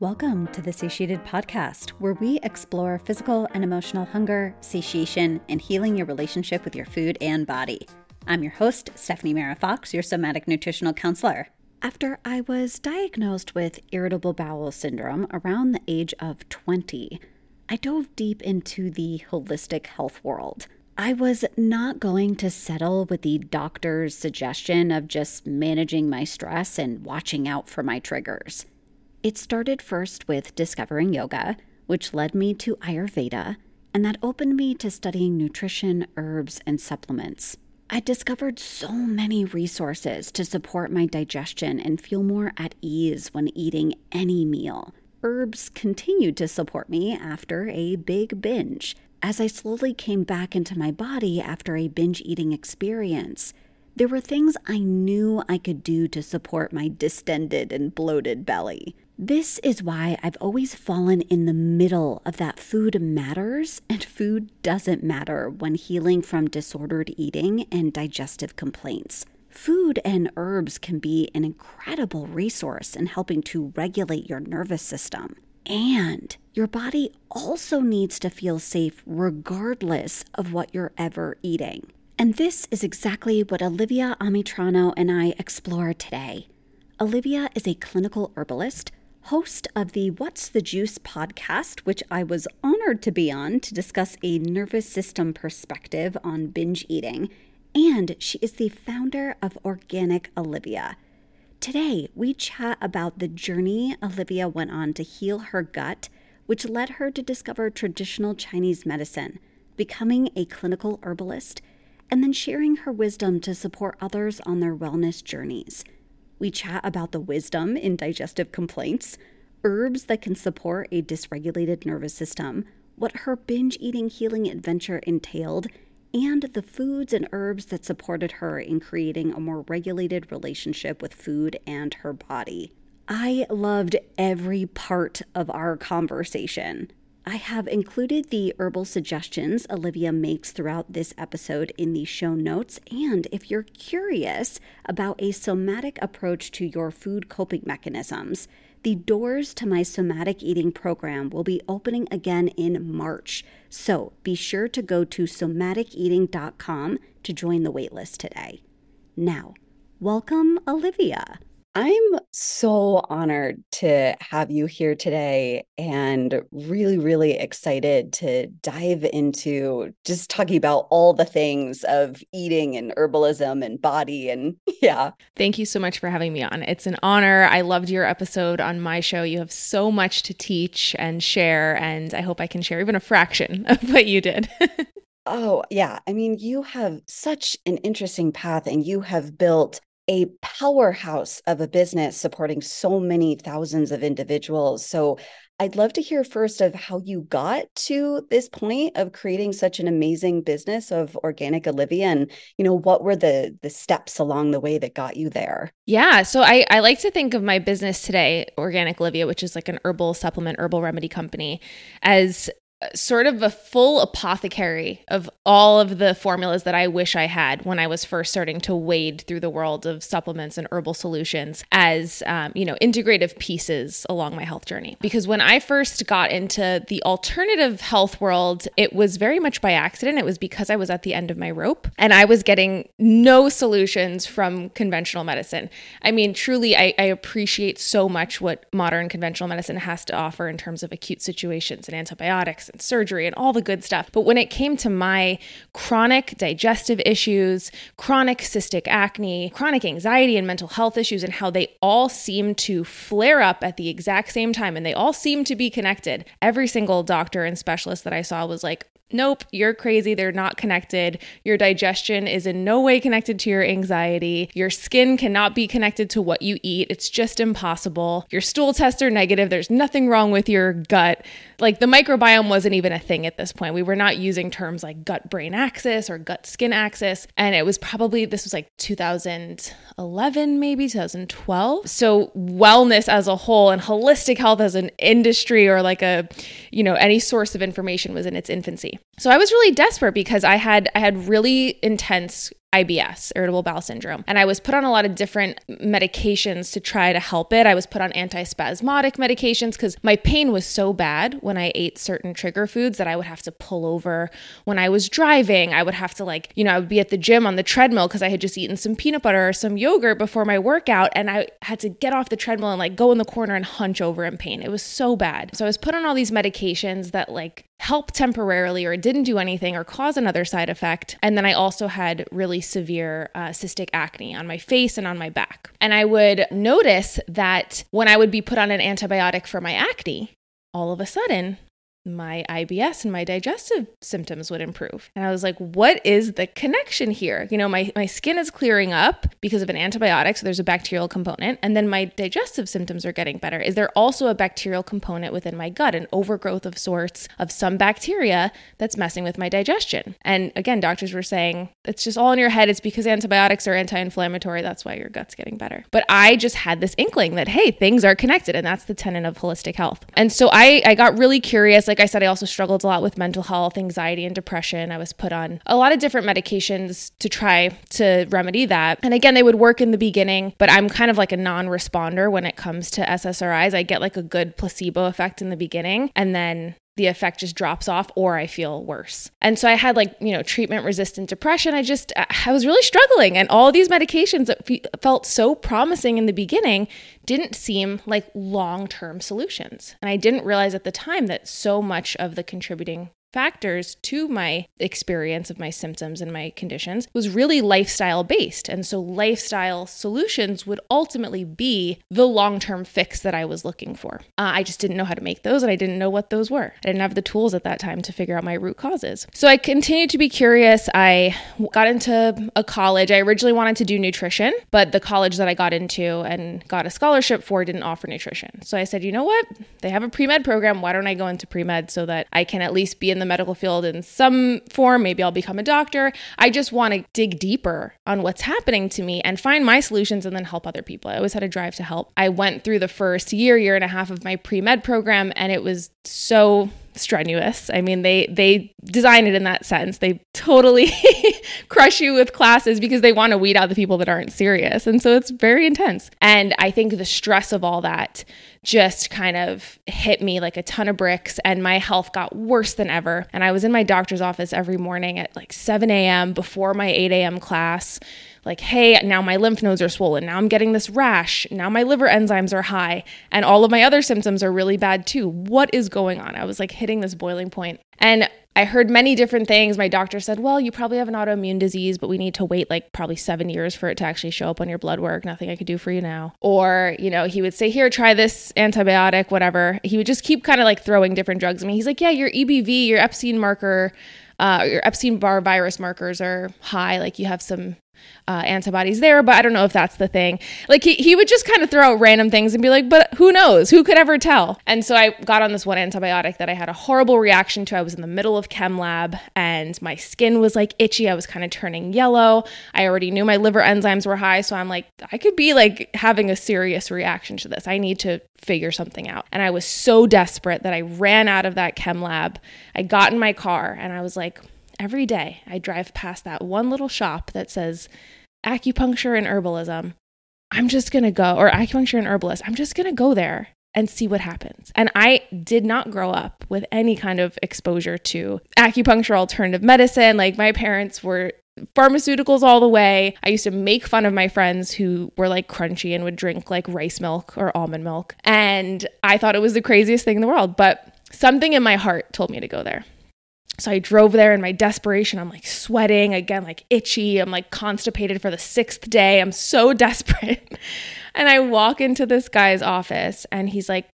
Welcome to the Satiated Podcast, where we explore physical and emotional hunger, satiation, and healing your relationship with your food and body. I'm your host, Stephanie Mara Fox, your somatic nutritional counselor. After I was diagnosed with irritable bowel syndrome around the age of 20, I dove deep into the holistic health world. I was not going to settle with the doctor's suggestion of just managing my stress and watching out for my triggers. It started first with discovering yoga, which led me to Ayurveda, and that opened me to studying nutrition, herbs, and supplements. I discovered so many resources to support my digestion and feel more at ease when eating any meal. Herbs continued to support me after a big binge. As I slowly came back into my body after a binge eating experience, there were things I knew I could do to support my distended and bloated belly. This is why I've always fallen in the middle of that food matters and food doesn't matter when healing from disordered eating and digestive complaints. Food and herbs can be an incredible resource in helping to regulate your nervous system. And your body also needs to feel safe regardless of what you're ever eating. And this is exactly what Olivia Amitrano and I explore today. Olivia is a clinical herbalist host of the What's the Juice podcast, which I was honored to be on to discuss a nervous system perspective on binge eating. And she is the founder of Organic Olivia. Today, we chat about the journey Olivia went on to heal her gut, which led her to discover traditional Chinese medicine, becoming a clinical herbalist, and then sharing her wisdom to support others on their wellness journeys. We chat about the wisdom in digestive complaints, herbs that can support a dysregulated nervous system, what her binge eating healing adventure entailed, and the foods and herbs that supported her in creating a more regulated relationship with food and her body. I loved every part of our conversation. I have included the herbal suggestions Olivia makes throughout this episode in the show notes. And if you're curious about a somatic approach to your food coping mechanisms, the doors to my somatic eating program will be opening again in March. So be sure to go to somaticeating.com to join the waitlist today. Now, welcome, Olivia. I'm so honored to have you here today and really, really excited to dive into just talking about all the things of eating and herbalism and body. And yeah. Thank you so much for having me on. It's an honor. I loved your episode on my show. You have so much to teach and share, and I hope I can share even a fraction of what you did. Oh, yeah. I mean, you have such an interesting path and you have built a powerhouse of a business supporting so many thousands of individuals. So I'd love to hear first of how you got to this point of creating such an amazing business of organic Olivia and you know what were the the steps along the way that got you there? Yeah, so I I like to think of my business today, Organic Olivia, which is like an herbal supplement herbal remedy company as sort of a full apothecary of all of the formulas that I wish I had when I was first starting to wade through the world of supplements and herbal solutions as, um, you know, integrative pieces along my health journey. Because when I first got into the alternative health world, it was very much by accident. It was because I was at the end of my rope and I was getting no solutions from conventional medicine. I mean, truly, I, I appreciate so much what modern conventional medicine has to offer in terms of acute situations and antibiotics and surgery and all the good stuff. But when it came to my chronic digestive issues, chronic cystic acne, chronic anxiety and mental health issues, and how they all seem to flare up at the exact same time and they all seem to be connected, every single doctor and specialist that I saw was like, Nope, you're crazy. They're not connected. Your digestion is in no way connected to your anxiety. Your skin cannot be connected to what you eat. It's just impossible. Your stool tests are negative. There's nothing wrong with your gut like the microbiome wasn't even a thing at this point. We were not using terms like gut brain axis or gut skin axis. And it was probably, this was like 2011, maybe 2012. So wellness as a whole and holistic health as an industry or like a, you know, any source of information was in its infancy. So I was really desperate because I had, I had really intense IBS, irritable bowel syndrome. And I was put on a lot of different medications to try to help it. I was put on antispasmodic medications because my pain was so bad when I ate certain trigger foods that I would have to pull over. When I was driving, I would have to, like, you know, I would be at the gym on the treadmill because I had just eaten some peanut butter or some yogurt before my workout. And I had to get off the treadmill and like go in the corner and hunch over in pain. It was so bad. So I was put on all these medications that like help temporarily or didn't do anything or cause another side effect. And then I also had really severe uh, cystic acne on my face and on my back. And I would notice that when I would be put on an antibiotic for my acne, all of a sudden my IBS and my digestive symptoms would improve. And I was like, what is the connection here? You know, my, my skin is clearing up because of an antibiotic, so there's a bacterial component, and then my digestive symptoms are getting better. Is there also a bacterial component within my gut, an overgrowth of sorts of some bacteria that's messing with my digestion? And again, doctors were saying it's just all in your head. It's because antibiotics are anti inflammatory. That's why your gut's getting better. But I just had this inkling that, hey, things are connected, and that's the tenet of holistic health. And so I, I got really curious. Like, I said, I also struggled a lot with mental health, anxiety, and depression. I was put on a lot of different medications to try to remedy that. And again, they would work in the beginning, but I'm kind of like a non responder when it comes to SSRIs. I get like a good placebo effect in the beginning, and then the effect just drops off or I feel worse. And so I had like, you know, treatment resistant depression. I just, I was really struggling. And all these medications that felt so promising in the beginning didn't seem like long term solutions. And I didn't realize at the time that so much of the contributing factors to my experience of my symptoms and my conditions was really lifestyle based. And so, lifestyle solutions would ultimately be the long term fix that I was looking for. Uh, I just didn't know how to make those and I didn't know what those were. I didn't have the tools at that time to figure out my root causes. So, I continued to be curious. I got into a college. I originally wanted to do nutrition, but the college that I got into and got a scholarship for didn't offer nutrition. So, I said, you know what? They have a pre med program. Why don't I go into pre med so that I can at least be in the medical field in some form. Maybe I'll become a doctor. I just want to dig deeper on what's happening to me and find my solutions and then help other people. I always had a drive to help. I went through the first year, year and a half of my pre med program, and it was so strenuous. I mean, they they design it in that sense. They totally crush you with classes because they want to weed out the people that aren't serious. And so it's very intense. And I think the stress of all that just kind of hit me like a ton of bricks and my health got worse than ever. And I was in my doctor's office every morning at like 7 a.m. before my 8 a.m. class like, hey, now my lymph nodes are swollen. Now I'm getting this rash. Now my liver enzymes are high. And all of my other symptoms are really bad too. What is going on? I was like hitting this boiling point. And I heard many different things. My doctor said, well, you probably have an autoimmune disease, but we need to wait like probably seven years for it to actually show up on your blood work. Nothing I could do for you now. Or, you know, he would say, here, try this antibiotic, whatever. He would just keep kind of like throwing different drugs. at me. he's like, yeah, your EBV, your Epstein marker, uh, your Epstein Barr virus markers are high. Like you have some uh, antibodies there, but I don't know if that's the thing. Like he, he would just kind of throw out random things and be like, but who knows? Who could ever tell? And so I got on this one antibiotic that I had a horrible reaction to. I was in the middle of chem lab and my skin was like itchy. I was kind of turning yellow. I already knew my liver enzymes were high. So I'm like, I could be like having a serious reaction to this. I need to figure something out. And I was so desperate that I ran out of that chem lab. I got in my car and I was like, every day I drive past that one little shop that says acupuncture and herbalism. I'm just going to go, or acupuncture and herbalist, I'm just going to go there and see what happens. And I did not grow up with any kind of exposure to acupuncture, alternative medicine. Like my parents were pharmaceuticals all the way. I used to make fun of my friends who were like crunchy and would drink like rice milk or almond milk. And I thought it was the craziest thing in the world, but something in my heart told me to go there. So I drove there in my desperation. I'm like sweating again, like itchy. I'm like constipated for the sixth day. I'm so desperate. and I walk into this guy's office and he's like,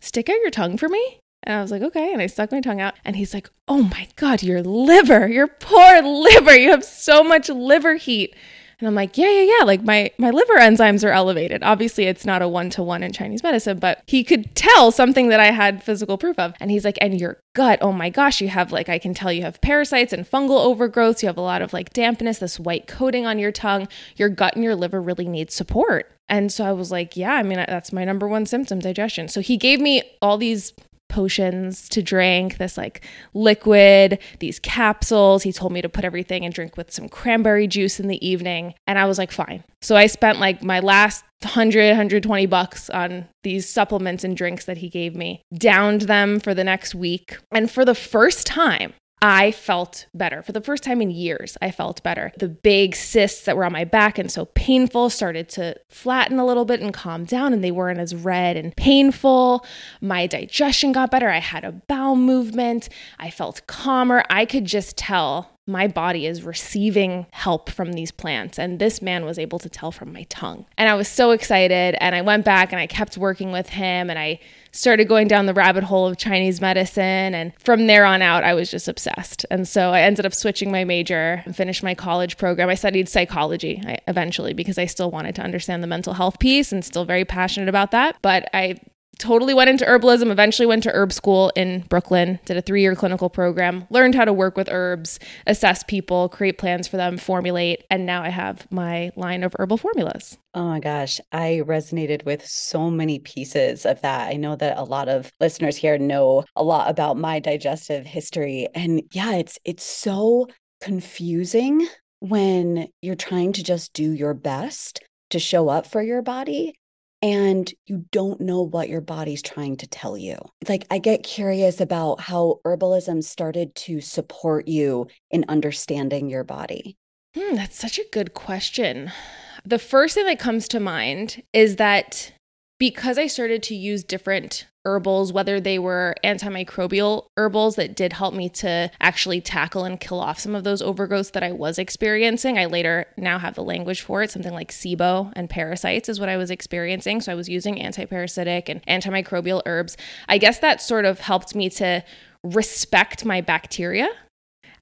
Stick out your tongue for me. And I was like, okay. And I stuck my tongue out. And he's like, oh my God, your liver, your poor liver. You have so much liver heat. And I'm like, yeah, yeah, yeah. Like my my liver enzymes are elevated. Obviously, it's not a one to one in Chinese medicine, but he could tell something that I had physical proof of. And he's like, and your gut, oh my gosh, you have like I can tell you have parasites and fungal overgrowths. You have a lot of like dampness, this white coating on your tongue. Your gut and your liver really need support. And so I was like, yeah, I mean that's my number one symptom, digestion. So he gave me all these potions to drink, this like liquid, these capsules. He told me to put everything and drink with some cranberry juice in the evening. And I was like, fine. So I spent like my last 100 120 bucks on these supplements and drinks that he gave me downed them for the next week and for the first time I felt better. For the first time in years, I felt better. The big cysts that were on my back and so painful started to flatten a little bit and calm down, and they weren't as red and painful. My digestion got better. I had a bowel movement. I felt calmer. I could just tell my body is receiving help from these plants. And this man was able to tell from my tongue. And I was so excited. And I went back and I kept working with him and I started going down the rabbit hole of Chinese medicine. And from there on out, I was just obsessed. And so I ended up switching my major and finished my college program. I studied psychology eventually because I still wanted to understand the mental health piece and still very passionate about that. But I totally went into herbalism, eventually went to herb school in Brooklyn, did a three year clinical program, learned how to work with herbs, assess people, create plans for them, formulate, and now I have my line of herbal formulas. Oh my gosh, I resonated with so many pieces of that. I know that a lot of listeners here know a lot about my digestive history and yeah, it's it's so confusing when you're trying to just do your best to show up for your body and you don't know what your body's trying to tell you. Like, I get curious about how herbalism started to support you in understanding your body. Hmm, that's such a good question. The first thing that comes to mind is that because I started to use different herbals, whether they were antimicrobial herbals that did help me to actually tackle and kill off some of those overgrowths that I was experiencing. I later now have the language for it. Something like SIBO and parasites is what I was experiencing. So I was using antiparasitic and antimicrobial herbs. I guess that sort of helped me to respect my bacteria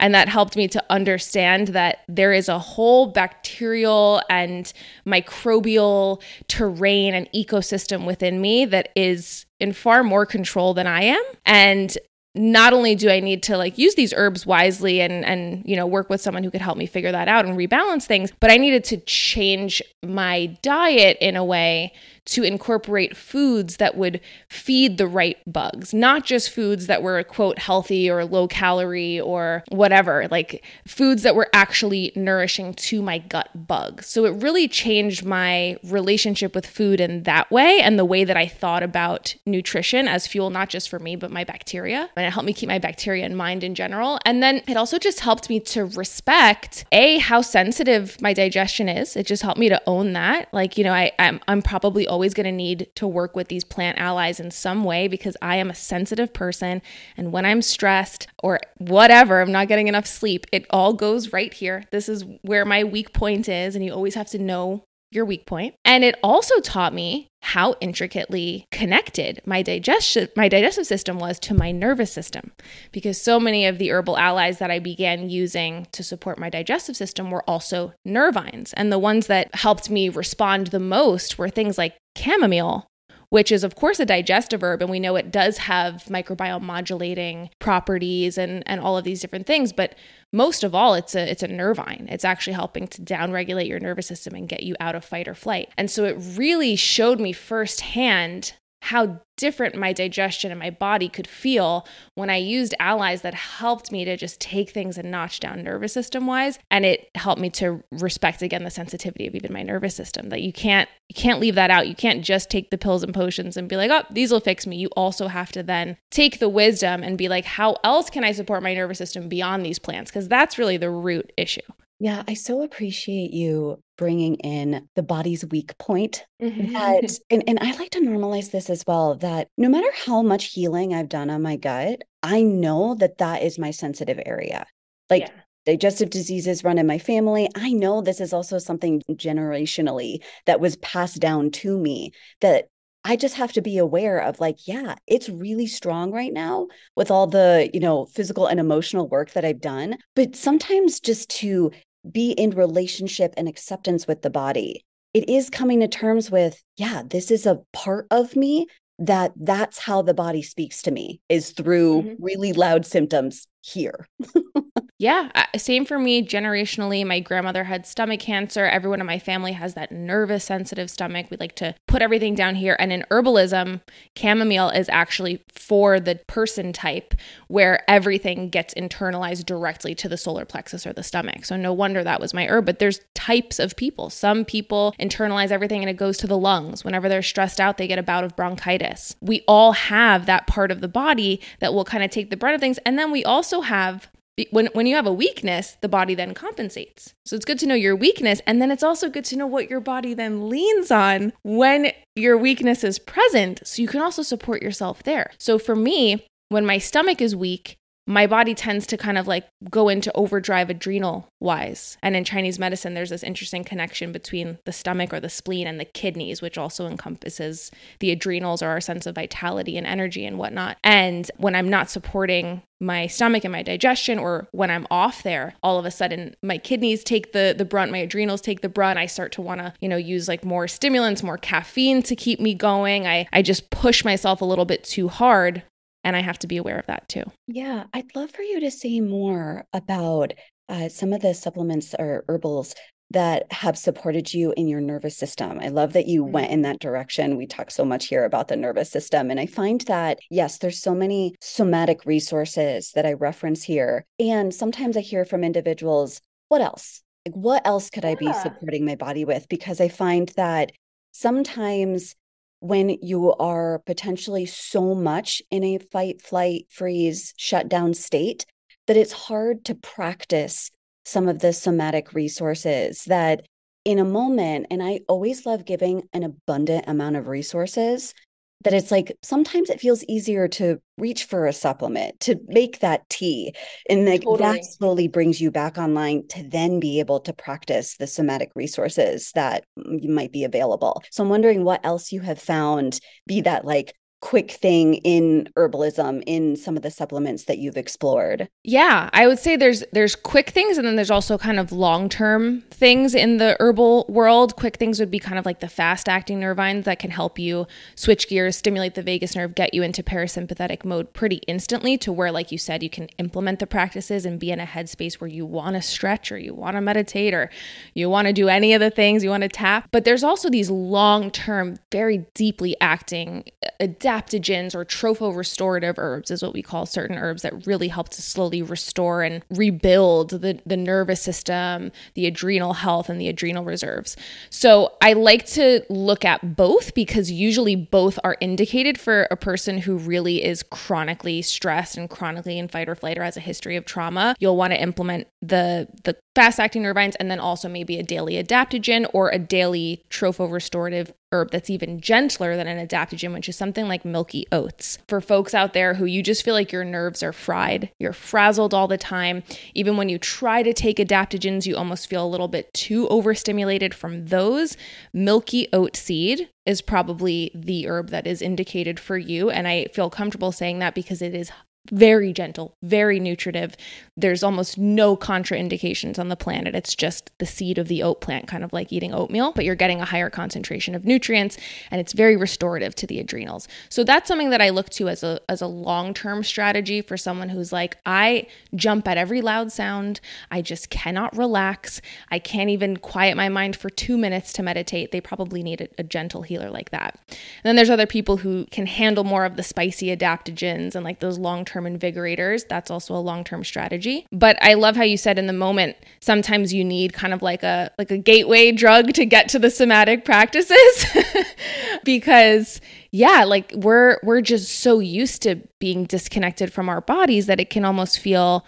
and that helped me to understand that there is a whole bacterial and microbial terrain and ecosystem within me that is in far more control than I am. And not only do I need to like use these herbs wisely and and you know work with someone who could help me figure that out and rebalance things, but I needed to change my diet in a way to incorporate foods that would feed the right bugs, not just foods that were, quote, healthy or low calorie or whatever, like foods that were actually nourishing to my gut bugs. So it really changed my relationship with food in that way and the way that I thought about nutrition as fuel, not just for me, but my bacteria. And it helped me keep my bacteria in mind in general. And then it also just helped me to respect A, how sensitive my digestion is. It just helped me to own that. Like, you know, I, I'm, I'm probably always going to need to work with these plant allies in some way because I am a sensitive person. And when I'm stressed or whatever, I'm not getting enough sleep, it all goes right here. This is where my weak point is. And you always have to know your weak point. And it also taught me how intricately connected my digestion my digestive system was to my nervous system because so many of the herbal allies that I began using to support my digestive system were also nervines and the ones that helped me respond the most were things like chamomile which is of course a digestive herb and we know it does have microbiome modulating properties and and all of these different things but most of all it's a it's a nervine. It's actually helping to downregulate your nervous system and get you out of fight or flight. And so it really showed me firsthand how different my digestion and my body could feel when I used allies that helped me to just take things a notch down nervous system wise and it helped me to respect again the sensitivity of even my nervous system that you can't you can't leave that out. You can't just take the pills and potions and be like oh these will fix me. You also have to then take the wisdom and be like how else can I support my nervous system beyond these plants? Because that's really the root issue yeah, I so appreciate you bringing in the body's weak point. Mm-hmm. That, and, and I like to normalize this as well that no matter how much healing I've done on my gut, I know that that is my sensitive area. Like, yeah digestive diseases run in my family. I know this is also something generationally that was passed down to me that I just have to be aware of like, yeah, it's really strong right now with all the, you know, physical and emotional work that I've done. But sometimes just to be in relationship and acceptance with the body. It is coming to terms with, yeah, this is a part of me that that's how the body speaks to me is through mm-hmm. really loud symptoms here. Yeah, uh, same for me. Generationally, my grandmother had stomach cancer. Everyone in my family has that nervous, sensitive stomach. We like to put everything down here. And in herbalism, chamomile is actually for the person type where everything gets internalized directly to the solar plexus or the stomach. So no wonder that was my herb. But there's types of people. Some people internalize everything and it goes to the lungs. Whenever they're stressed out, they get a bout of bronchitis. We all have that part of the body that will kind of take the brunt of things. And then we also have when when you have a weakness, the body then compensates. So it's good to know your weakness and then it's also good to know what your body then leans on when your weakness is present so you can also support yourself there. So for me, when my stomach is weak, my body tends to kind of like go into overdrive adrenal wise. And in Chinese medicine, there's this interesting connection between the stomach or the spleen and the kidneys, which also encompasses the adrenals or our sense of vitality and energy and whatnot. And when I'm not supporting my stomach and my digestion or when I'm off there, all of a sudden my kidneys take the the brunt, my adrenals take the brunt. I start to want to, you know, use like more stimulants, more caffeine to keep me going. I I just push myself a little bit too hard and I have to be aware of that too. Yeah, I'd love for you to say more about uh, some of the supplements or herbals that have supported you in your nervous system. I love that you mm-hmm. went in that direction. We talk so much here about the nervous system. And I find that, yes, there's so many somatic resources that I reference here. And sometimes I hear from individuals, what else? Like, what else could yeah. I be supporting my body with? Because I find that sometimes when you are potentially so much in a fight, flight, freeze, shutdown state that it's hard to practice some of the somatic resources that in a moment, and I always love giving an abundant amount of resources that it's like sometimes it feels easier to reach for a supplement to make that tea and like totally. that slowly brings you back online to then be able to practice the somatic resources that mm, you might be available so i'm wondering what else you have found be that like quick thing in herbalism in some of the supplements that you've explored? Yeah i would say there's there's quick things and then there's also kind of long-term things in the herbal world. Quick things would be kind of like the fast acting nervines that can help you switch gears stimulate the vagus nerve get you into parasympathetic mode pretty instantly to where like you said you can implement the practices and be in a headspace where you want to stretch or you want to meditate or you want to do any of the things you want to tap. But there's also these long-term very deeply acting uh, adaptogens or tropho-restorative herbs is what we call certain herbs that really help to slowly restore and rebuild the, the nervous system, the adrenal health, and the adrenal reserves. So I like to look at both because usually both are indicated for a person who really is chronically stressed and chronically in fight or flight or has a history of trauma. You'll want to implement the the fast acting nervines and then also maybe a daily adaptogen or a daily tropho restorative herb that's even gentler than an adaptogen, which is something like milky oats. For folks out there who you just feel like your nerves are fried, you're frazzled all the time. Even when you try to take adaptogens, you almost feel a little bit too overstimulated from those. Milky oat seed is probably the herb that is indicated for you. And I feel comfortable saying that because it is very gentle, very nutritive. There's almost no contraindications on the planet. It's just the seed of the oat plant, kind of like eating oatmeal, but you're getting a higher concentration of nutrients and it's very restorative to the adrenals. So that's something that I look to as a as a long-term strategy for someone who's like, I jump at every loud sound. I just cannot relax. I can't even quiet my mind for 2 minutes to meditate. They probably need a, a gentle healer like that. And then there's other people who can handle more of the spicy adaptogens and like those long term invigorators. That's also a long term strategy. But I love how you said in the moment, sometimes you need kind of like a like a gateway drug to get to the somatic practices. because yeah, like we're we're just so used to being disconnected from our bodies that it can almost feel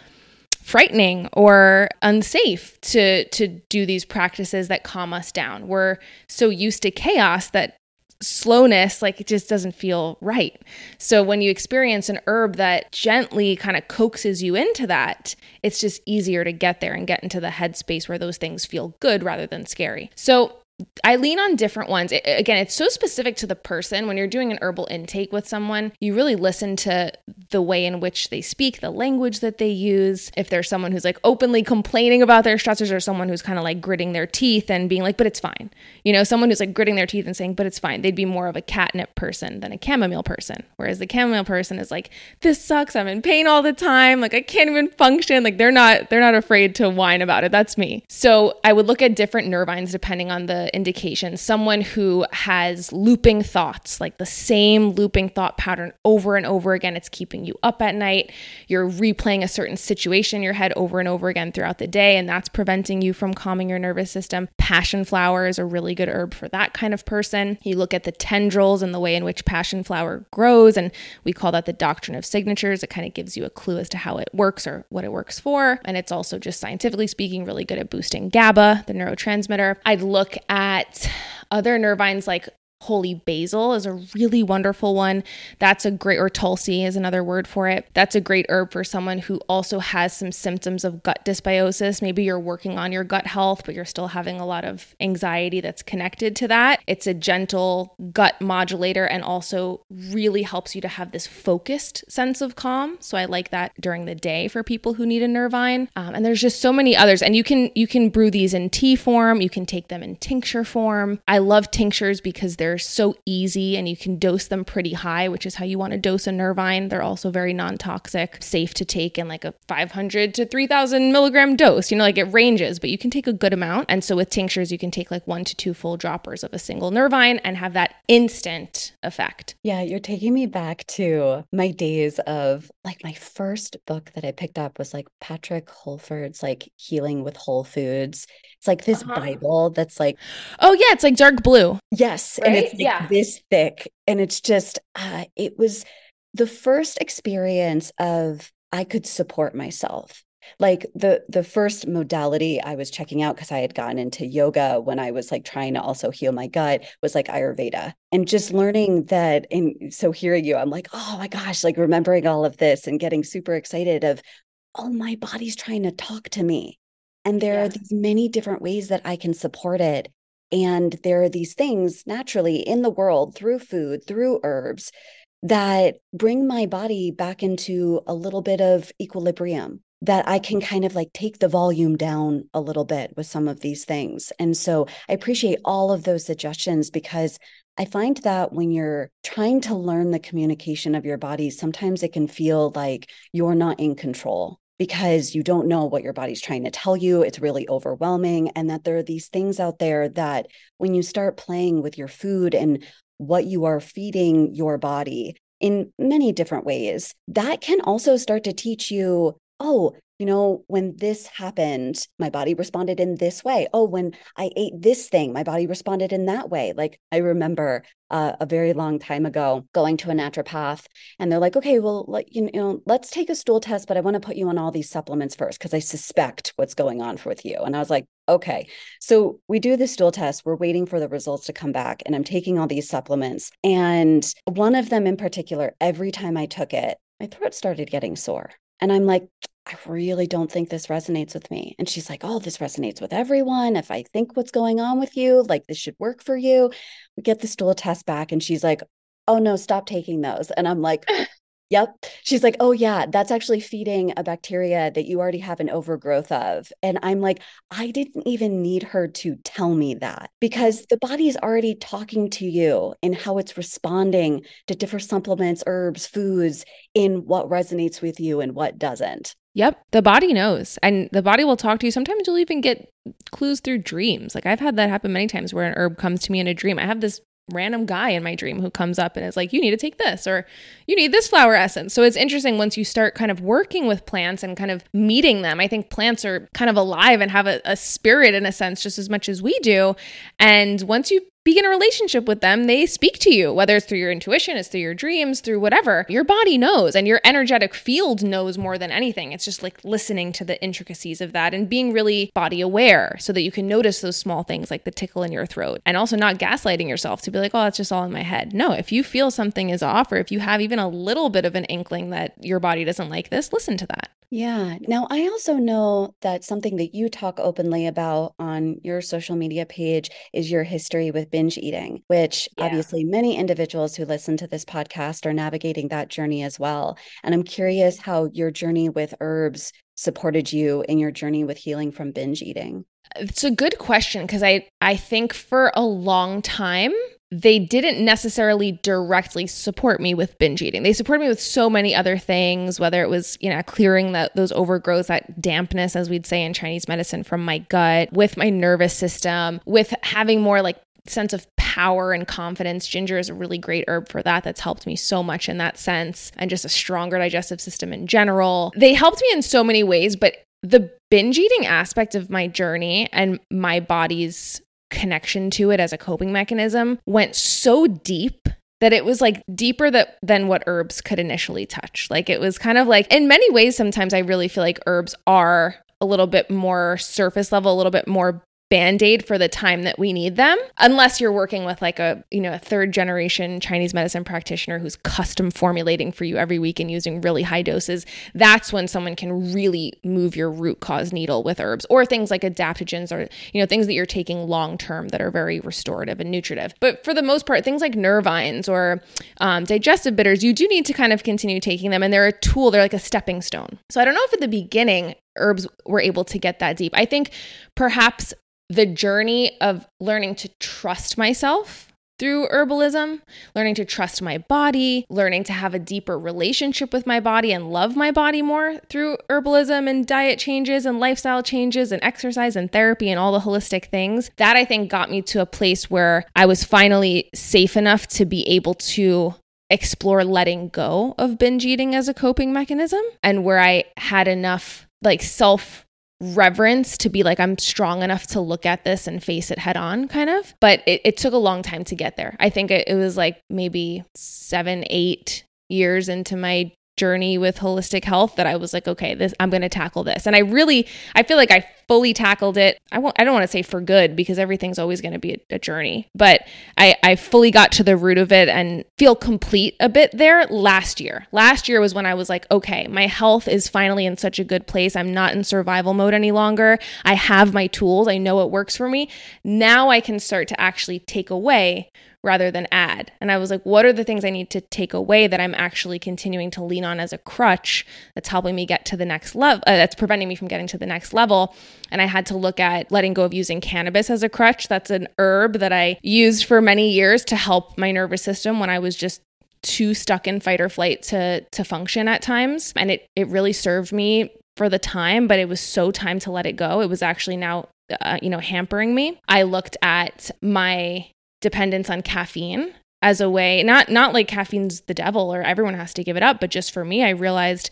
frightening or unsafe to to do these practices that calm us down. We're so used to chaos that slowness like it just doesn't feel right. So when you experience an herb that gently kind of coaxes you into that, it's just easier to get there and get into the headspace where those things feel good rather than scary. So I lean on different ones. It, again, it's so specific to the person. When you're doing an herbal intake with someone, you really listen to the way in which they speak, the language that they use. If there's someone who's like openly complaining about their stressors, or someone who's kind of like gritting their teeth and being like, but it's fine. You know, someone who's like gritting their teeth and saying, but it's fine. They'd be more of a catnip person than a chamomile person. Whereas the chamomile person is like, this sucks. I'm in pain all the time. Like I can't even function. Like they're not, they're not afraid to whine about it. That's me. So I would look at different nervines depending on the indication. Someone who has looping thoughts, like the same looping thought pattern over and over again, it's keeping you up at night. You're replaying a certain situation in your head over and over again throughout the day, and that's preventing you from calming your nervous system. Passion flower is a really good herb for that kind of person. You look at the tendrils and the way in which passion flower grows, and we call that the doctrine of signatures. It kind of gives you a clue as to how it works or what it works for. And it's also just scientifically speaking, really good at boosting GABA, the neurotransmitter. I'd look at other nervines like holy basil is a really wonderful one. That's a great, or tulsi is another word for it. That's a great herb for someone who also has some symptoms of gut dysbiosis. Maybe you're working on your gut health, but you're still having a lot of anxiety that's connected to that. It's a gentle gut modulator and also really helps you to have this focused sense of calm. So I like that during the day for people who need a nervine. Um, and there's just so many others. And you can you can brew these in tea form. You can take them in tincture form. I love tinctures because they're they're so easy and you can dose them pretty high, which is how you want to dose a nervine. They're also very non toxic, safe to take in like a 500 to 3000 milligram dose. You know, like it ranges, but you can take a good amount. And so with tinctures, you can take like one to two full droppers of a single nervine and have that instant effect. Yeah, you're taking me back to my days of like my first book that I picked up was like Patrick Holford's like Healing with Whole Foods. It's like this uh-huh. Bible that's like, oh yeah, it's like dark blue. Yes, right? and it's like yeah. this thick, and it's just, uh, it was the first experience of I could support myself. Like the the first modality I was checking out because I had gotten into yoga when I was like trying to also heal my gut was like Ayurveda and just learning that and so hearing you I'm like oh my gosh like remembering all of this and getting super excited of oh my body's trying to talk to me and there yeah. are these many different ways that I can support it. And there are these things naturally in the world through food, through herbs that bring my body back into a little bit of equilibrium that I can kind of like take the volume down a little bit with some of these things. And so I appreciate all of those suggestions because I find that when you're trying to learn the communication of your body, sometimes it can feel like you're not in control because you don't know what your body's trying to tell you. It's really overwhelming. And that there are these things out there that when you start playing with your food and what you are feeding your body in many different ways, that can also start to teach you oh, you know, when this happened, my body responded in this way. Oh, when I ate this thing, my body responded in that way. Like I remember uh, a very long time ago going to a naturopath and they're like, okay, well, let, you know, let's take a stool test, but I want to put you on all these supplements first because I suspect what's going on with you. And I was like, okay. So we do the stool test. We're waiting for the results to come back and I'm taking all these supplements. And one of them in particular, every time I took it, my throat started getting sore. And I'm like, I really don't think this resonates with me. And she's like, Oh, this resonates with everyone. If I think what's going on with you, like this should work for you. We get the stool test back, and she's like, Oh, no, stop taking those. And I'm like, Yep. She's like, oh, yeah, that's actually feeding a bacteria that you already have an overgrowth of. And I'm like, I didn't even need her to tell me that because the body's already talking to you and how it's responding to different supplements, herbs, foods in what resonates with you and what doesn't. Yep, the body knows, and the body will talk to you. Sometimes you'll even get clues through dreams. Like I've had that happen many times where an herb comes to me in a dream. I have this random guy in my dream who comes up and is like, you need to take this or you need this flower essence. So it's interesting once you start kind of working with plants and kind of meeting them. I think plants are kind of alive and have a, a spirit in a sense just as much as we do. And once you begin a relationship with them, they speak to you, whether it's through your intuition, it's through your dreams, through whatever. Your body knows and your energetic field knows more than anything. It's just like listening to the intricacies of that and being really body aware so that you can notice those small things like the tickle in your throat and also not gaslighting yourself to be like, oh, that's just all in my head. No, if you feel something is off or if you have even a little bit of an inkling that your body doesn't like this, listen to that. Yeah. Now, I also know that something that you talk openly about on your social media page is your history with binge eating, which yeah. obviously many individuals who listen to this podcast are navigating that journey as well. And I'm curious how your journey with herbs supported you in your journey with healing from binge eating. It's a good question because I I think for a long time they didn't necessarily directly support me with binge eating. They supported me with so many other things, whether it was, you know, clearing that those overgrowths, that dampness, as we'd say in Chinese medicine, from my gut, with my nervous system, with having more like sense of power and confidence. Ginger is a really great herb for that. That's helped me so much in that sense, and just a stronger digestive system in general. They helped me in so many ways, but the binge eating aspect of my journey and my body's connection to it as a coping mechanism went so deep that it was like deeper that, than what herbs could initially touch. Like it was kind of like, in many ways, sometimes I really feel like herbs are a little bit more surface level, a little bit more band-aid for the time that we need them unless you're working with like a you know a third generation chinese medicine practitioner who's custom formulating for you every week and using really high doses. That's when someone can really move your root cause needle with herbs or things like adaptogens or you know things that you're taking long term that are very restorative and nutritive. But for the most part things like nervines or um, digestive bitters you do need to kind of continue taking them and they're a tool they're like a stepping stone. So i don't know if at the beginning herbs were able to get that deep. I think perhaps the journey of learning to trust myself through herbalism, learning to trust my body, learning to have a deeper relationship with my body and love my body more through herbalism and diet changes and lifestyle changes and exercise and therapy and all the holistic things. That I think got me to a place where I was finally safe enough to be able to explore letting go of binge eating as a coping mechanism and where I had enough like self reverence to be like, I'm strong enough to look at this and face it head on, kind of. But it, it took a long time to get there. I think it, it was like maybe seven, eight years into my journey with holistic health that I was like, okay, this I'm going to tackle this. And I really I feel like I fully tackled it. I won't I don't want to say for good because everything's always going to be a, a, journey, but I I fully got to the root of it and feel complete a bit there last year. Last year was when I was like, okay, my health is finally in such a good place. I'm not in survival mode any longer. I have my tools. I know what works for me. Now I can start to actually take away rather than add. And I was like, what are the things I need to take away that I'm actually continuing to lean on as a crutch that's helping me get to the next level, uh, that's preventing me from getting to the next level? And I had to look at letting go of using cannabis as a crutch. That's an herb that I used for many years to help my nervous system when I was just too stuck in fight or flight to to function at times and it it really served me for the time but it was so time to let it go it was actually now uh, you know hampering me i looked at my dependence on caffeine as a way not not like caffeine's the devil or everyone has to give it up but just for me i realized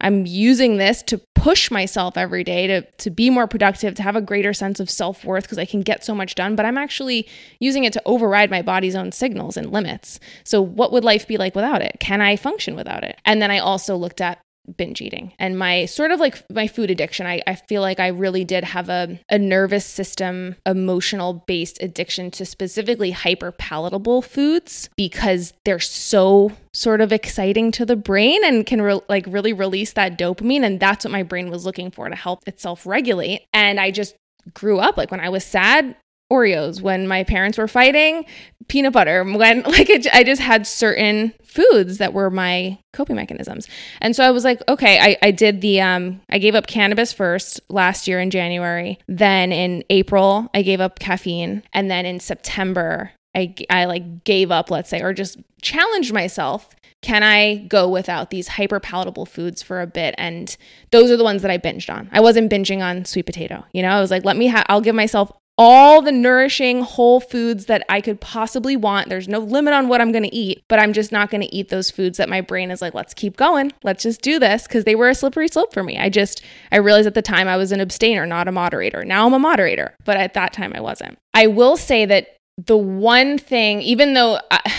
i'm using this to push myself every day to to be more productive to have a greater sense of self-worth because i can get so much done but i'm actually using it to override my body's own signals and limits. So what would life be like without it? Can i function without it? And then i also looked at binge eating. And my sort of like my food addiction I, I feel like i really did have a, a nervous system emotional based addiction to specifically hyper palatable foods because they're so sort of exciting to the brain and can re- like really release that dopamine. And that's what my brain was looking for to help itself regulate. And i just grew up like when i was sad Oreos when my parents were fighting, peanut butter when like it, I just had certain foods that were my coping mechanisms. And so I was like, okay, I, I did the, um, I gave up cannabis first last year in January. Then in April, I gave up caffeine. And then in September, I, I like gave up, let's say, or just challenged myself can I go without these hyper palatable foods for a bit? And those are the ones that I binged on. I wasn't binging on sweet potato. You know, I was like, let me, ha- I'll give myself all the nourishing whole foods that I could possibly want. There's no limit on what I'm going to eat, but I'm just not going to eat those foods that my brain is like, let's keep going. Let's just do this because they were a slippery slope for me. I just, I realized at the time I was an abstainer, not a moderator. Now I'm a moderator, but at that time I wasn't. I will say that the one thing, even though I,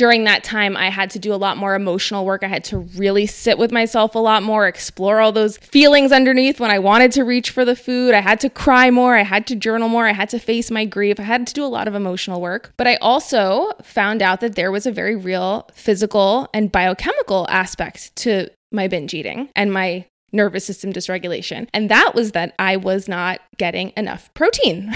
during that time, I had to do a lot more emotional work. I had to really sit with myself a lot more, explore all those feelings underneath when I wanted to reach for the food. I had to cry more. I had to journal more. I had to face my grief. I had to do a lot of emotional work. But I also found out that there was a very real physical and biochemical aspect to my binge eating and my nervous system dysregulation. And that was that I was not getting enough protein.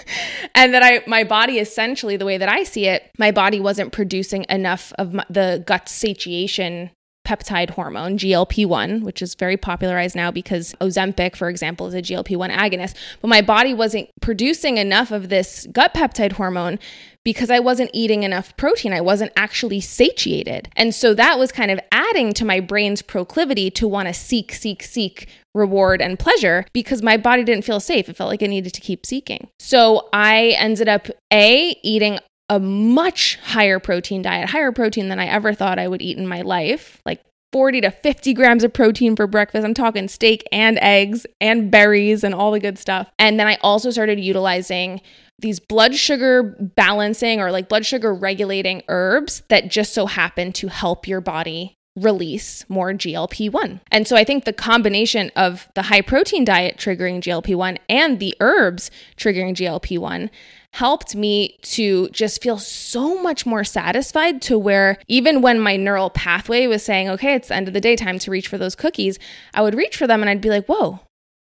and that I my body essentially the way that I see it, my body wasn't producing enough of my, the gut satiation peptide hormone, GLP 1, which is very popularized now because Ozempic, for example, is a GLP 1 agonist. But my body wasn't producing enough of this gut peptide hormone because I wasn't eating enough protein. I wasn't actually satiated. And so that was kind of adding to my brain's proclivity to want to seek, seek, seek reward and pleasure because my body didn't feel safe. It felt like it needed to keep seeking. So I ended up A, eating a much higher protein diet, higher protein than I ever thought I would eat in my life, like 40 to 50 grams of protein for breakfast. I'm talking steak and eggs and berries and all the good stuff. And then I also started utilizing these blood sugar balancing or like blood sugar regulating herbs that just so happen to help your body release more GLP 1. And so I think the combination of the high protein diet triggering GLP 1 and the herbs triggering GLP 1 helped me to just feel so much more satisfied to where even when my neural pathway was saying, okay, it's the end of the day, time to reach for those cookies, I would reach for them and I'd be like, whoa,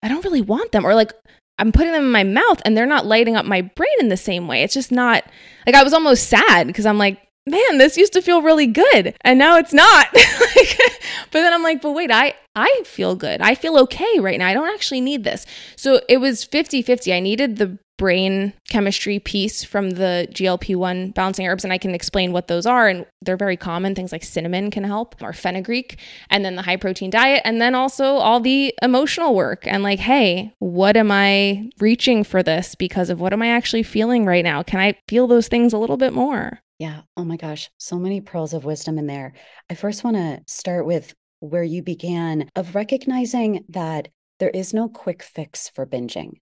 I don't really want them. Or like, I'm putting them in my mouth and they're not lighting up my brain in the same way. It's just not like I was almost sad because I'm like, man, this used to feel really good and now it's not. but then I'm like, but wait, I I feel good. I feel okay right now. I don't actually need this. So it was 50-50. I needed the brain chemistry piece from the GLP-1 balancing herbs and I can explain what those are and they're very common things like cinnamon can help or fenugreek and then the high protein diet and then also all the emotional work and like hey what am I reaching for this because of what am I actually feeling right now can I feel those things a little bit more yeah oh my gosh so many pearls of wisdom in there I first want to start with where you began of recognizing that there is no quick fix for binging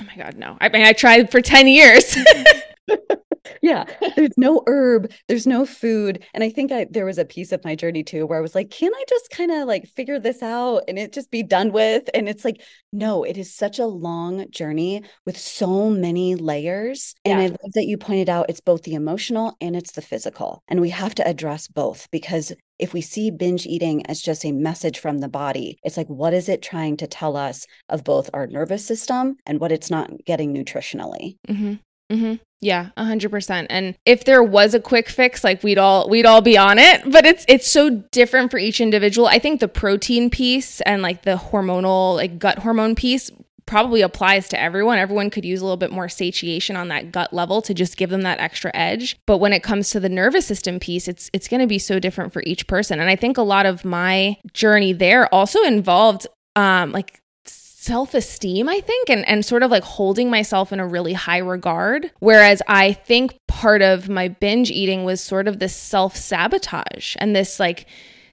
Oh my God, no. I mean, I tried for 10 years. Mm-hmm. yeah there's no herb there's no food and i think I, there was a piece of my journey too where i was like can i just kind of like figure this out and it just be done with and it's like no it is such a long journey with so many layers yeah. and i love that you pointed out it's both the emotional and it's the physical and we have to address both because if we see binge eating as just a message from the body, it's like, what is it trying to tell us of both our nervous system and what it's not getting nutritionally? Mm-hmm. Mm-hmm. Yeah, a hundred percent. And if there was a quick fix, like we'd all we'd all be on it. But it's it's so different for each individual. I think the protein piece and like the hormonal, like gut hormone piece probably applies to everyone. Everyone could use a little bit more satiation on that gut level to just give them that extra edge. But when it comes to the nervous system piece, it's it's going to be so different for each person. And I think a lot of my journey there also involved um like self esteem, I think, and, and sort of like holding myself in a really high regard. Whereas I think part of my binge eating was sort of this self sabotage and this like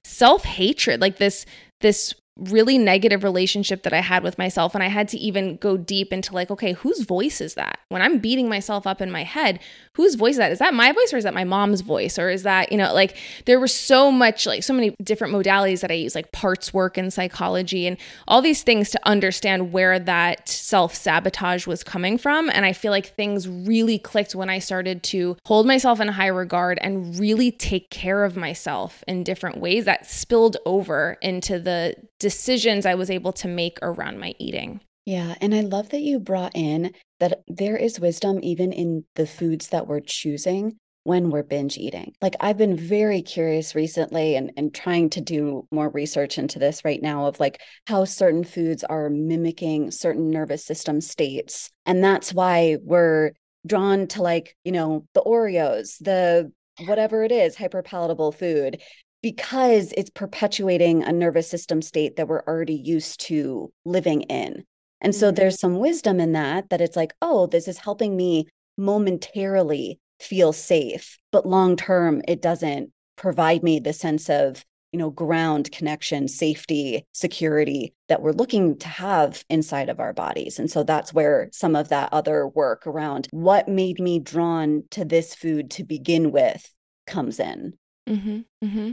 self hatred, like this, this really negative relationship that I had with myself. And I had to even go deep into like, okay, whose voice is that? When I'm beating myself up in my head, whose voice is that? Is that my voice or is that my mom's voice? Or is that, you know, like there were so much, like so many different modalities that I use, like parts work and psychology and all these things to understand where that self sabotage was coming from. And I feel like things really clicked when I started to hold myself in high regard and really take care of myself in different ways that spilled over into the decisions I was able to make around my eating. Yeah. And I love that you brought in that there is wisdom even in the foods that we're choosing when we're binge eating. Like I've been very curious recently and, and trying to do more research into this right now of like how certain foods are mimicking certain nervous system states. And that's why we're drawn to like, you know, the Oreos, the whatever it is, hyperpalatable food because it's perpetuating a nervous system state that we're already used to living in. And so mm-hmm. there's some wisdom in that, that it's like, oh, this is helping me momentarily feel safe, but long term, it doesn't provide me the sense of, you know, ground connection, safety, security that we're looking to have inside of our bodies. And so that's where some of that other work around what made me drawn to this food to begin with comes in. Mm-hmm, mm-hmm.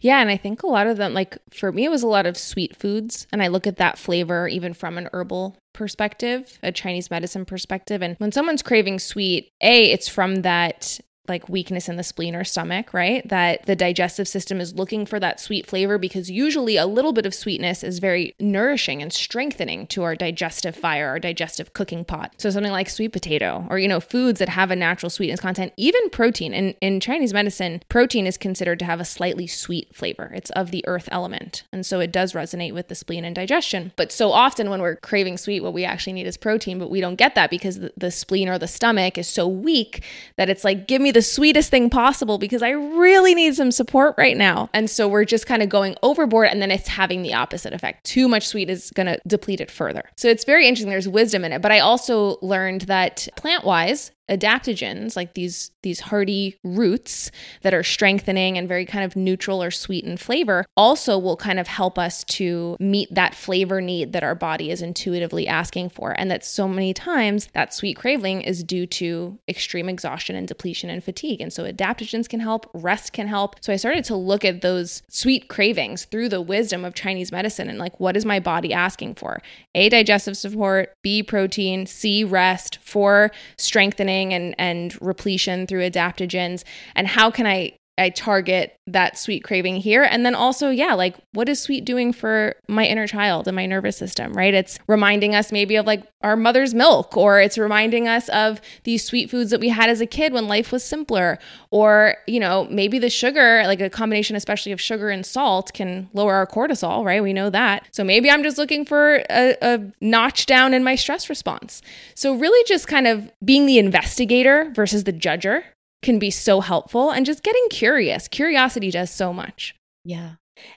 Yeah, and I think a lot of them, like for me, it was a lot of sweet foods, and I look at that flavor even from an herbal perspective, a Chinese medicine perspective. And when someone's craving sweet, a it's from that like weakness in the spleen or stomach, right? That the digestive system is looking for that sweet flavor because usually a little bit of sweetness is very nourishing and strengthening to our digestive fire, our digestive cooking pot. So something like sweet potato or, you know, foods that have a natural sweetness content, even protein. In, in Chinese medicine, protein is considered to have a slightly sweet flavor. It's of the earth element. And so it does resonate with the spleen and digestion. But so often when we're craving sweet, what we actually need is protein, but we don't get that because the, the spleen or the stomach is so weak that it's like, give me the sweetest thing possible because I really need some support right now. And so we're just kind of going overboard and then it's having the opposite effect. Too much sweet is going to deplete it further. So it's very interesting. There's wisdom in it. But I also learned that plant wise, adaptogens like these these hearty roots that are strengthening and very kind of neutral or sweet in flavor also will kind of help us to meet that flavor need that our body is intuitively asking for. And that so many times that sweet craving is due to extreme exhaustion and depletion and fatigue. And so adaptogens can help rest can help. So i started to look at those sweet cravings through the wisdom of chinese medicine and like what is my body asking for? A digestive support b protein c rest for strengthening and and repletion through adaptogens? And how can I I target that sweet craving here. And then also, yeah, like what is sweet doing for my inner child and my nervous system, right? It's reminding us maybe of like our mother's milk, or it's reminding us of these sweet foods that we had as a kid when life was simpler. Or, you know, maybe the sugar, like a combination, especially of sugar and salt, can lower our cortisol, right? We know that. So maybe I'm just looking for a, a notch down in my stress response. So, really just kind of being the investigator versus the judger can be so helpful and just getting curious. Curiosity does so much. Yeah.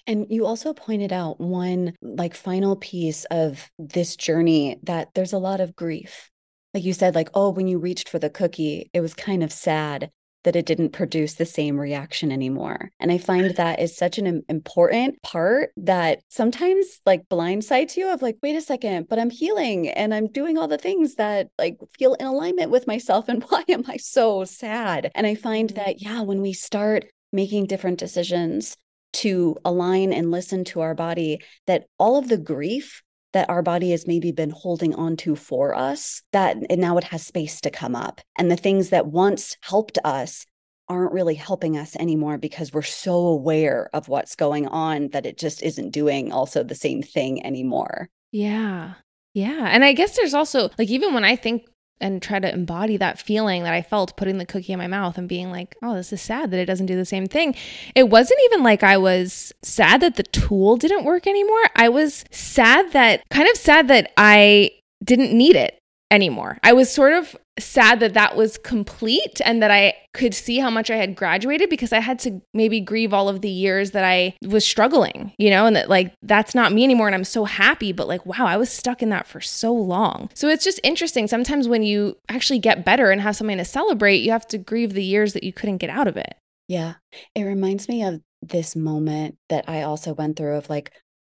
And you also pointed out one like final piece of this journey that there's a lot of grief. Like you said, like, oh, when you reached for the cookie, it was kind of sad that it didn't produce the same reaction anymore. And I find that is such an important part that sometimes like blindsides you of like, wait a second, but I'm healing and I'm doing all the things that like feel in alignment with myself. And why am I so sad? And I find mm-hmm. that, yeah, when we start making different decisions to align and listen to our body, that all of the grief that our body has maybe been holding on to for us that and now it has space to come up. And the things that once helped us aren't really helping us anymore because we're so aware of what's going on that it just isn't doing also the same thing anymore. Yeah. Yeah. And i guess there's also like even when i think and try to embody that feeling that I felt putting the cookie in my mouth and being like, oh, this is sad that it doesn't do the same thing. It wasn't even like I was sad that the tool didn't work anymore. I was sad that, kind of sad that I didn't need it anymore. I was sort of sad that that was complete and that I could see how much I had graduated because I had to maybe grieve all of the years that I was struggling, you know, and that like that's not me anymore. And I'm so happy, but like, wow, I was stuck in that for so long. So it's just interesting. Sometimes when you actually get better and have something to celebrate, you have to grieve the years that you couldn't get out of it. Yeah. It reminds me of this moment that I also went through of like,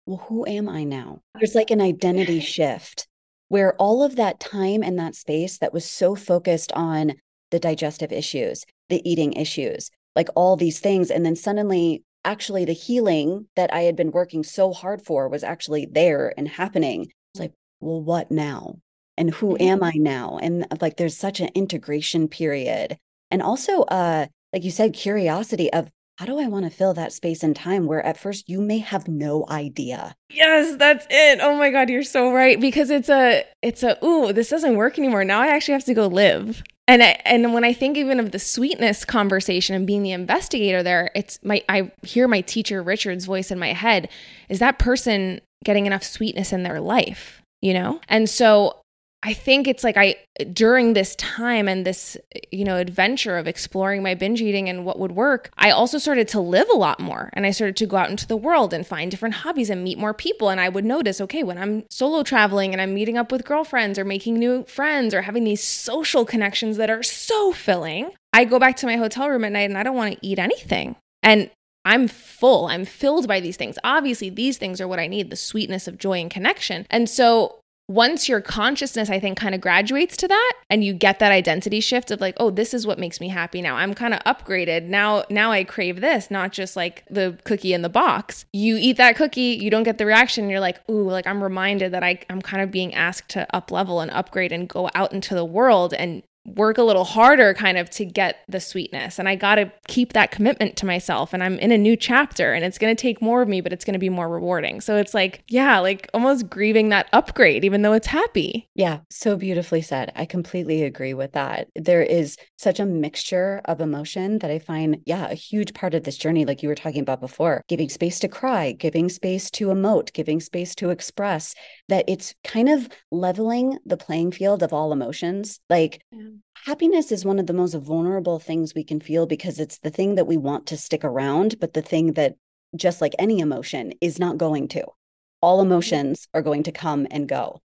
well, who am I now? There's like an identity shift where all of that time and that space that was so focused on the digestive issues, the eating issues, like all these things. And then suddenly, actually, the healing that I had been working so hard for was actually there and happening. It's like, well, what now? And who mm-hmm. am I now? And like, there's such an integration period. And also, uh, like you said, curiosity of how do I want to fill that space and time where at first you may have no idea? Yes, that's it. Oh my god, you're so right because it's a it's a ooh, this doesn't work anymore. Now I actually have to go live. And I, and when I think even of the sweetness conversation and being the investigator there, it's my I hear my teacher Richard's voice in my head. Is that person getting enough sweetness in their life? You know? And so I think it's like I during this time and this you know adventure of exploring my binge eating and what would work, I also started to live a lot more and I started to go out into the world and find different hobbies and meet more people and I would notice okay, when I'm solo traveling and I'm meeting up with girlfriends or making new friends or having these social connections that are so filling, I go back to my hotel room at night and I don't want to eat anything. And I'm full. I'm filled by these things. Obviously, these things are what I need the sweetness of joy and connection. And so once your consciousness, I think, kind of graduates to that and you get that identity shift of like, oh, this is what makes me happy now. I'm kind of upgraded. Now, now I crave this, not just like the cookie in the box. You eat that cookie, you don't get the reaction. you're like, ooh, like I'm reminded that I, I'm kind of being asked to up level and upgrade and go out into the world and work a little harder kind of to get the sweetness. And I got to keep that commitment to myself. And I'm in a new chapter and it's going to take more of me, but it's going to be more rewarding. So it's like, yeah, like almost grieving that upgrade, even though it's happy. Yeah, so beautifully said. I completely agree with that. There is such a mixture of emotion that I find, yeah, a huge part of this journey, like you were talking about before, giving space to cry, giving space to emote, giving space to express, that it's kind of leveling the playing field of all emotions. Like, yeah. Happiness is one of the most vulnerable things we can feel because it's the thing that we want to stick around, but the thing that, just like any emotion, is not going to. All mm-hmm. emotions are going to come and go.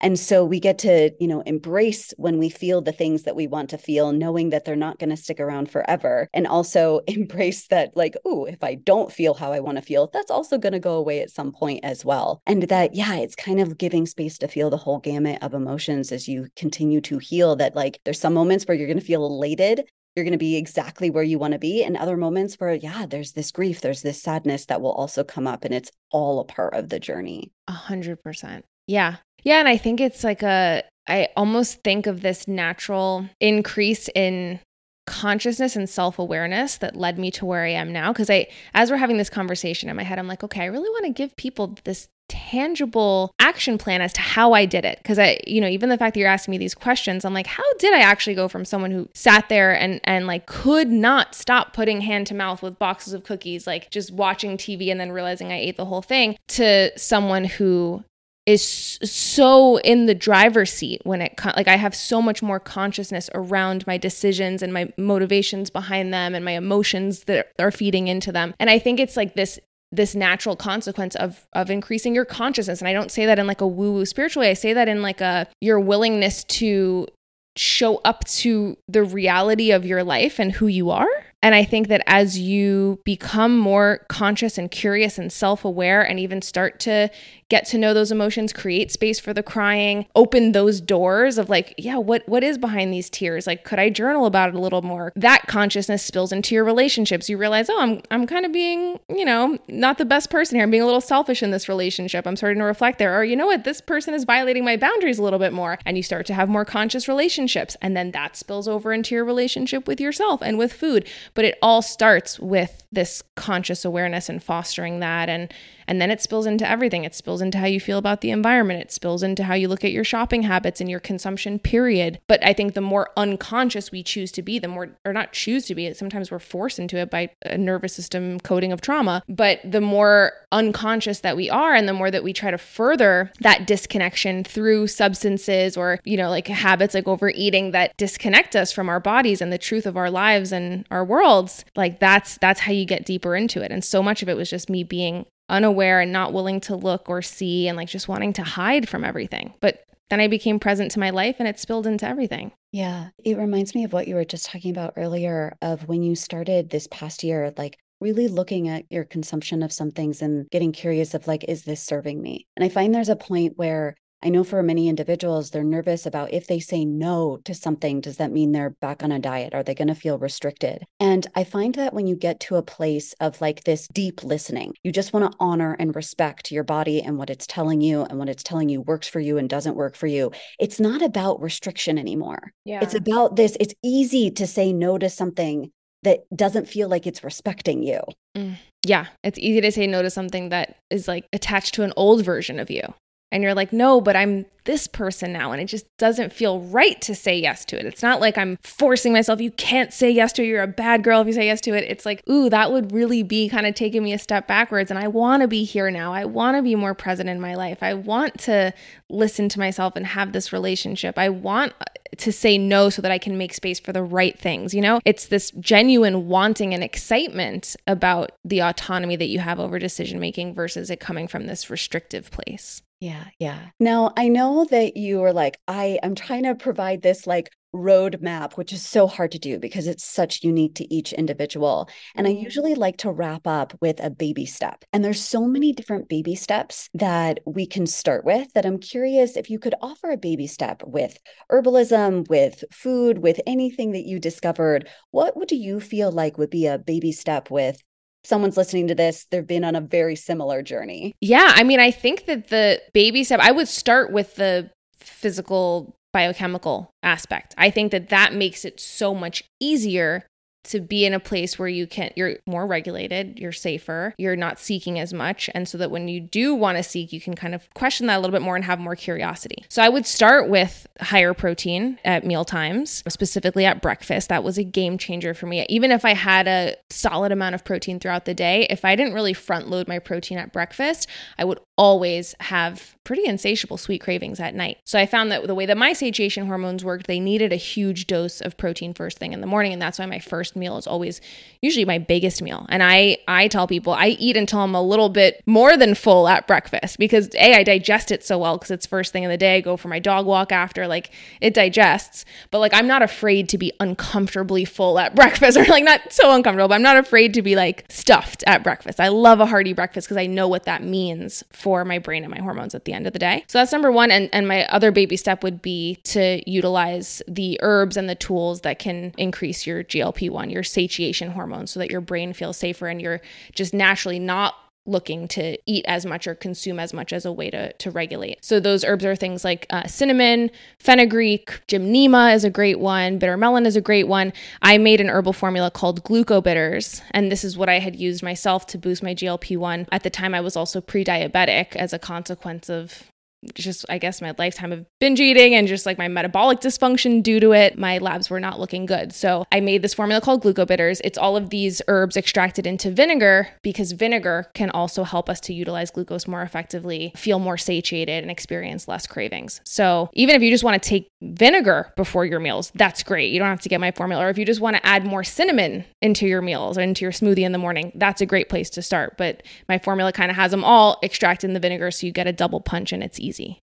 And so we get to, you know, embrace when we feel the things that we want to feel, knowing that they're not going to stick around forever. And also embrace that, like, oh, if I don't feel how I want to feel, that's also going to go away at some point as well. And that, yeah, it's kind of giving space to feel the whole gamut of emotions as you continue to heal. That, like, there's some moments where you're going to feel elated you're going to be exactly where you want to be and other moments where yeah there's this grief there's this sadness that will also come up and it's all a part of the journey a hundred percent yeah yeah. And I think it's like a, I almost think of this natural increase in consciousness and self awareness that led me to where I am now. Cause I, as we're having this conversation in my head, I'm like, okay, I really want to give people this tangible action plan as to how I did it. Cause I, you know, even the fact that you're asking me these questions, I'm like, how did I actually go from someone who sat there and, and like could not stop putting hand to mouth with boxes of cookies, like just watching TV and then realizing I ate the whole thing to someone who is so in the driver's seat when it like I have so much more consciousness around my decisions and my motivations behind them and my emotions that are feeding into them. And I think it's like this this natural consequence of of increasing your consciousness and I don't say that in like a woo woo spiritual way. I say that in like a your willingness to show up to the reality of your life and who you are and I think that as you become more conscious and curious and self aware, and even start to get to know those emotions, create space for the crying, open those doors of like, yeah, what what is behind these tears? Like, could I journal about it a little more? That consciousness spills into your relationships. You realize, oh, I'm I'm kind of being, you know, not the best person here. I'm being a little selfish in this relationship. I'm starting to reflect there. Or you know what, this person is violating my boundaries a little bit more. And you start to have more conscious relationships. And then that spills over into your relationship with yourself and with food. But it all starts with this conscious awareness and fostering that. And and then it spills into everything. It spills into how you feel about the environment. It spills into how you look at your shopping habits and your consumption period. But I think the more unconscious we choose to be, the more, or not choose to be, sometimes we're forced into it by a nervous system coding of trauma. But the more unconscious that we are and the more that we try to further that disconnection through substances or, you know, like habits like overeating that disconnect us from our bodies and the truth of our lives and our worlds, like that's that's how you get deeper into it. And so much of it was just me being unaware and not willing to look or see and like just wanting to hide from everything. But then I became present to my life and it spilled into everything. Yeah. It reminds me of what you were just talking about earlier of when you started this past year, like really looking at your consumption of some things and getting curious of like, is this serving me? And I find there's a point where I know for many individuals, they're nervous about if they say no to something, does that mean they're back on a diet? Are they going to feel restricted? And I find that when you get to a place of like this deep listening, you just want to honor and respect your body and what it's telling you and what it's telling you works for you and doesn't work for you. It's not about restriction anymore. Yeah. It's about this. It's easy to say no to something that doesn't feel like it's respecting you. Mm. Yeah, it's easy to say no to something that is like attached to an old version of you and you're like, no, but I'm this person now. And it just doesn't feel right to say yes to it. It's not like I'm forcing myself. You can't say yes to it. You're a bad girl if you say yes to it. It's like, ooh, that would really be kind of taking me a step backwards. And I want to be here now. I want to be more present in my life. I want to listen to myself and have this relationship. I want uh, to say no so that I can make space for the right things. You know, it's this genuine wanting and excitement about the autonomy that you have over decision making versus it coming from this restrictive place. Yeah, yeah. Now, I know that you are like, I am trying to provide this like roadmap, which is so hard to do because it's such unique to each individual. And I mm-hmm. usually like to wrap up with a baby step. And there's so many different baby steps that we can start with that I'm curious if you could offer a baby step with herbalism, with food, with anything that you discovered. What would you feel like would be a baby step with someone's listening to this, they've been on a very similar journey. Yeah. I mean, I think that the baby step, I would start with the physical biochemical aspect. I think that that makes it so much easier to be in a place where you can you're more regulated, you're safer, you're not seeking as much and so that when you do want to seek you can kind of question that a little bit more and have more curiosity. So I would start with higher protein at meal times, specifically at breakfast. That was a game changer for me. Even if I had a solid amount of protein throughout the day, if I didn't really front load my protein at breakfast, I would always have pretty insatiable sweet cravings at night. So I found that the way that my satiation hormones worked, they needed a huge dose of protein first thing in the morning and that's why my first meal is always usually my biggest meal. And I I tell people I eat until I'm a little bit more than full at breakfast because A I digest it so well because it's first thing in the day, I go for my dog walk after like it digests. But like I'm not afraid to be uncomfortably full at breakfast or like not so uncomfortable, but I'm not afraid to be like stuffed at breakfast. I love a hearty breakfast because I know what that means for my brain and my hormones at the end of the day. So that's number one. And, and my other baby step would be to utilize the herbs and the tools that can increase your GLP 1, your satiation hormone, so that your brain feels safer and you're just naturally not looking to eat as much or consume as much as a way to, to regulate. So those herbs are things like uh, cinnamon, fenugreek, gymnema is a great one, bitter melon is a great one. I made an herbal formula called glucobitters, and this is what I had used myself to boost my GLP-1. At the time I was also pre-diabetic as a consequence of just I guess my lifetime of binge eating and just like my metabolic dysfunction due to it, my labs were not looking good. So I made this formula called glucobitters. It's all of these herbs extracted into vinegar because vinegar can also help us to utilize glucose more effectively, feel more satiated and experience less cravings. So even if you just want to take vinegar before your meals, that's great. You don't have to get my formula. Or if you just want to add more cinnamon into your meals or into your smoothie in the morning, that's a great place to start. But my formula kind of has them all extracted in the vinegar so you get a double punch and it's easy.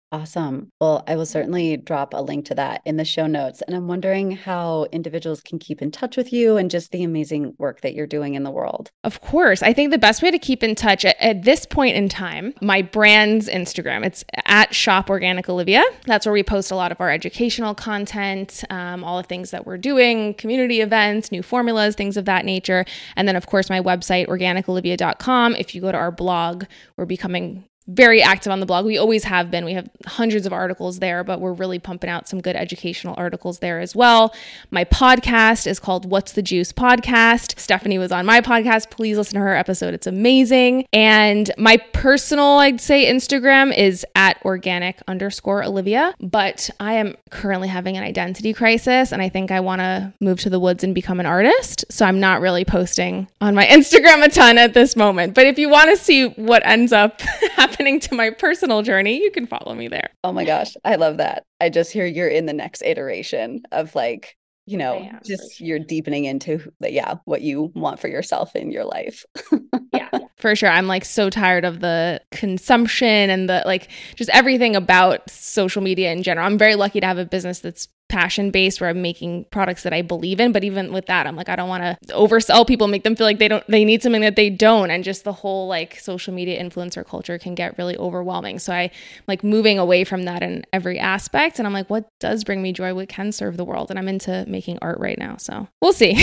Awesome. Well, I will certainly drop a link to that in the show notes. And I'm wondering how individuals can keep in touch with you and just the amazing work that you're doing in the world. Of course. I think the best way to keep in touch at, at this point in time, my brand's Instagram, it's at Shop Organic Olivia. That's where we post a lot of our educational content, um, all the things that we're doing, community events, new formulas, things of that nature. And then, of course, my website, organicolivia.com. If you go to our blog, we're becoming very active on the blog. We always have been. We have hundreds of articles there, but we're really pumping out some good educational articles there as well. My podcast is called What's the Juice Podcast. Stephanie was on my podcast. Please listen to her episode. It's amazing. And my personal, I'd say, Instagram is at organic underscore Olivia. But I am currently having an identity crisis and I think I want to move to the woods and become an artist. So I'm not really posting on my Instagram a ton at this moment. But if you want to see what ends up happening, happening to my personal journey, you can follow me there. Oh my gosh, I love that. I just hear you're in the next iteration of like, you know, just sure. you're deepening into the, yeah, what you want for yourself in your life. yeah, for sure. I'm like so tired of the consumption and the like just everything about social media in general. I'm very lucky to have a business that's passion based where I'm making products that I believe in. But even with that, I'm like, I don't want to oversell people, make them feel like they don't, they need something that they don't. And just the whole like social media influencer culture can get really overwhelming. So I like moving away from that in every aspect. And I'm like, what does bring me joy? What can serve the world? And I'm into making art right now. So we'll see.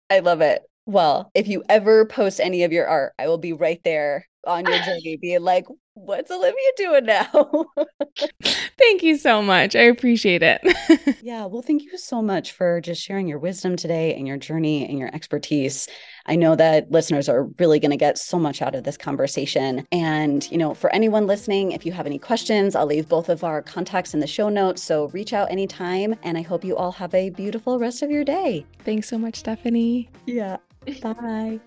I love it. Well, if you ever post any of your art, I will be right there on your journey being like, what's Olivia doing now? thank you so much. I appreciate it. yeah. Well, thank you so much for just sharing your wisdom today and your journey and your expertise. I know that listeners are really going to get so much out of this conversation. And, you know, for anyone listening, if you have any questions, I'll leave both of our contacts in the show notes. So reach out anytime. And I hope you all have a beautiful rest of your day. Thanks so much, Stephanie. Yeah. Bye.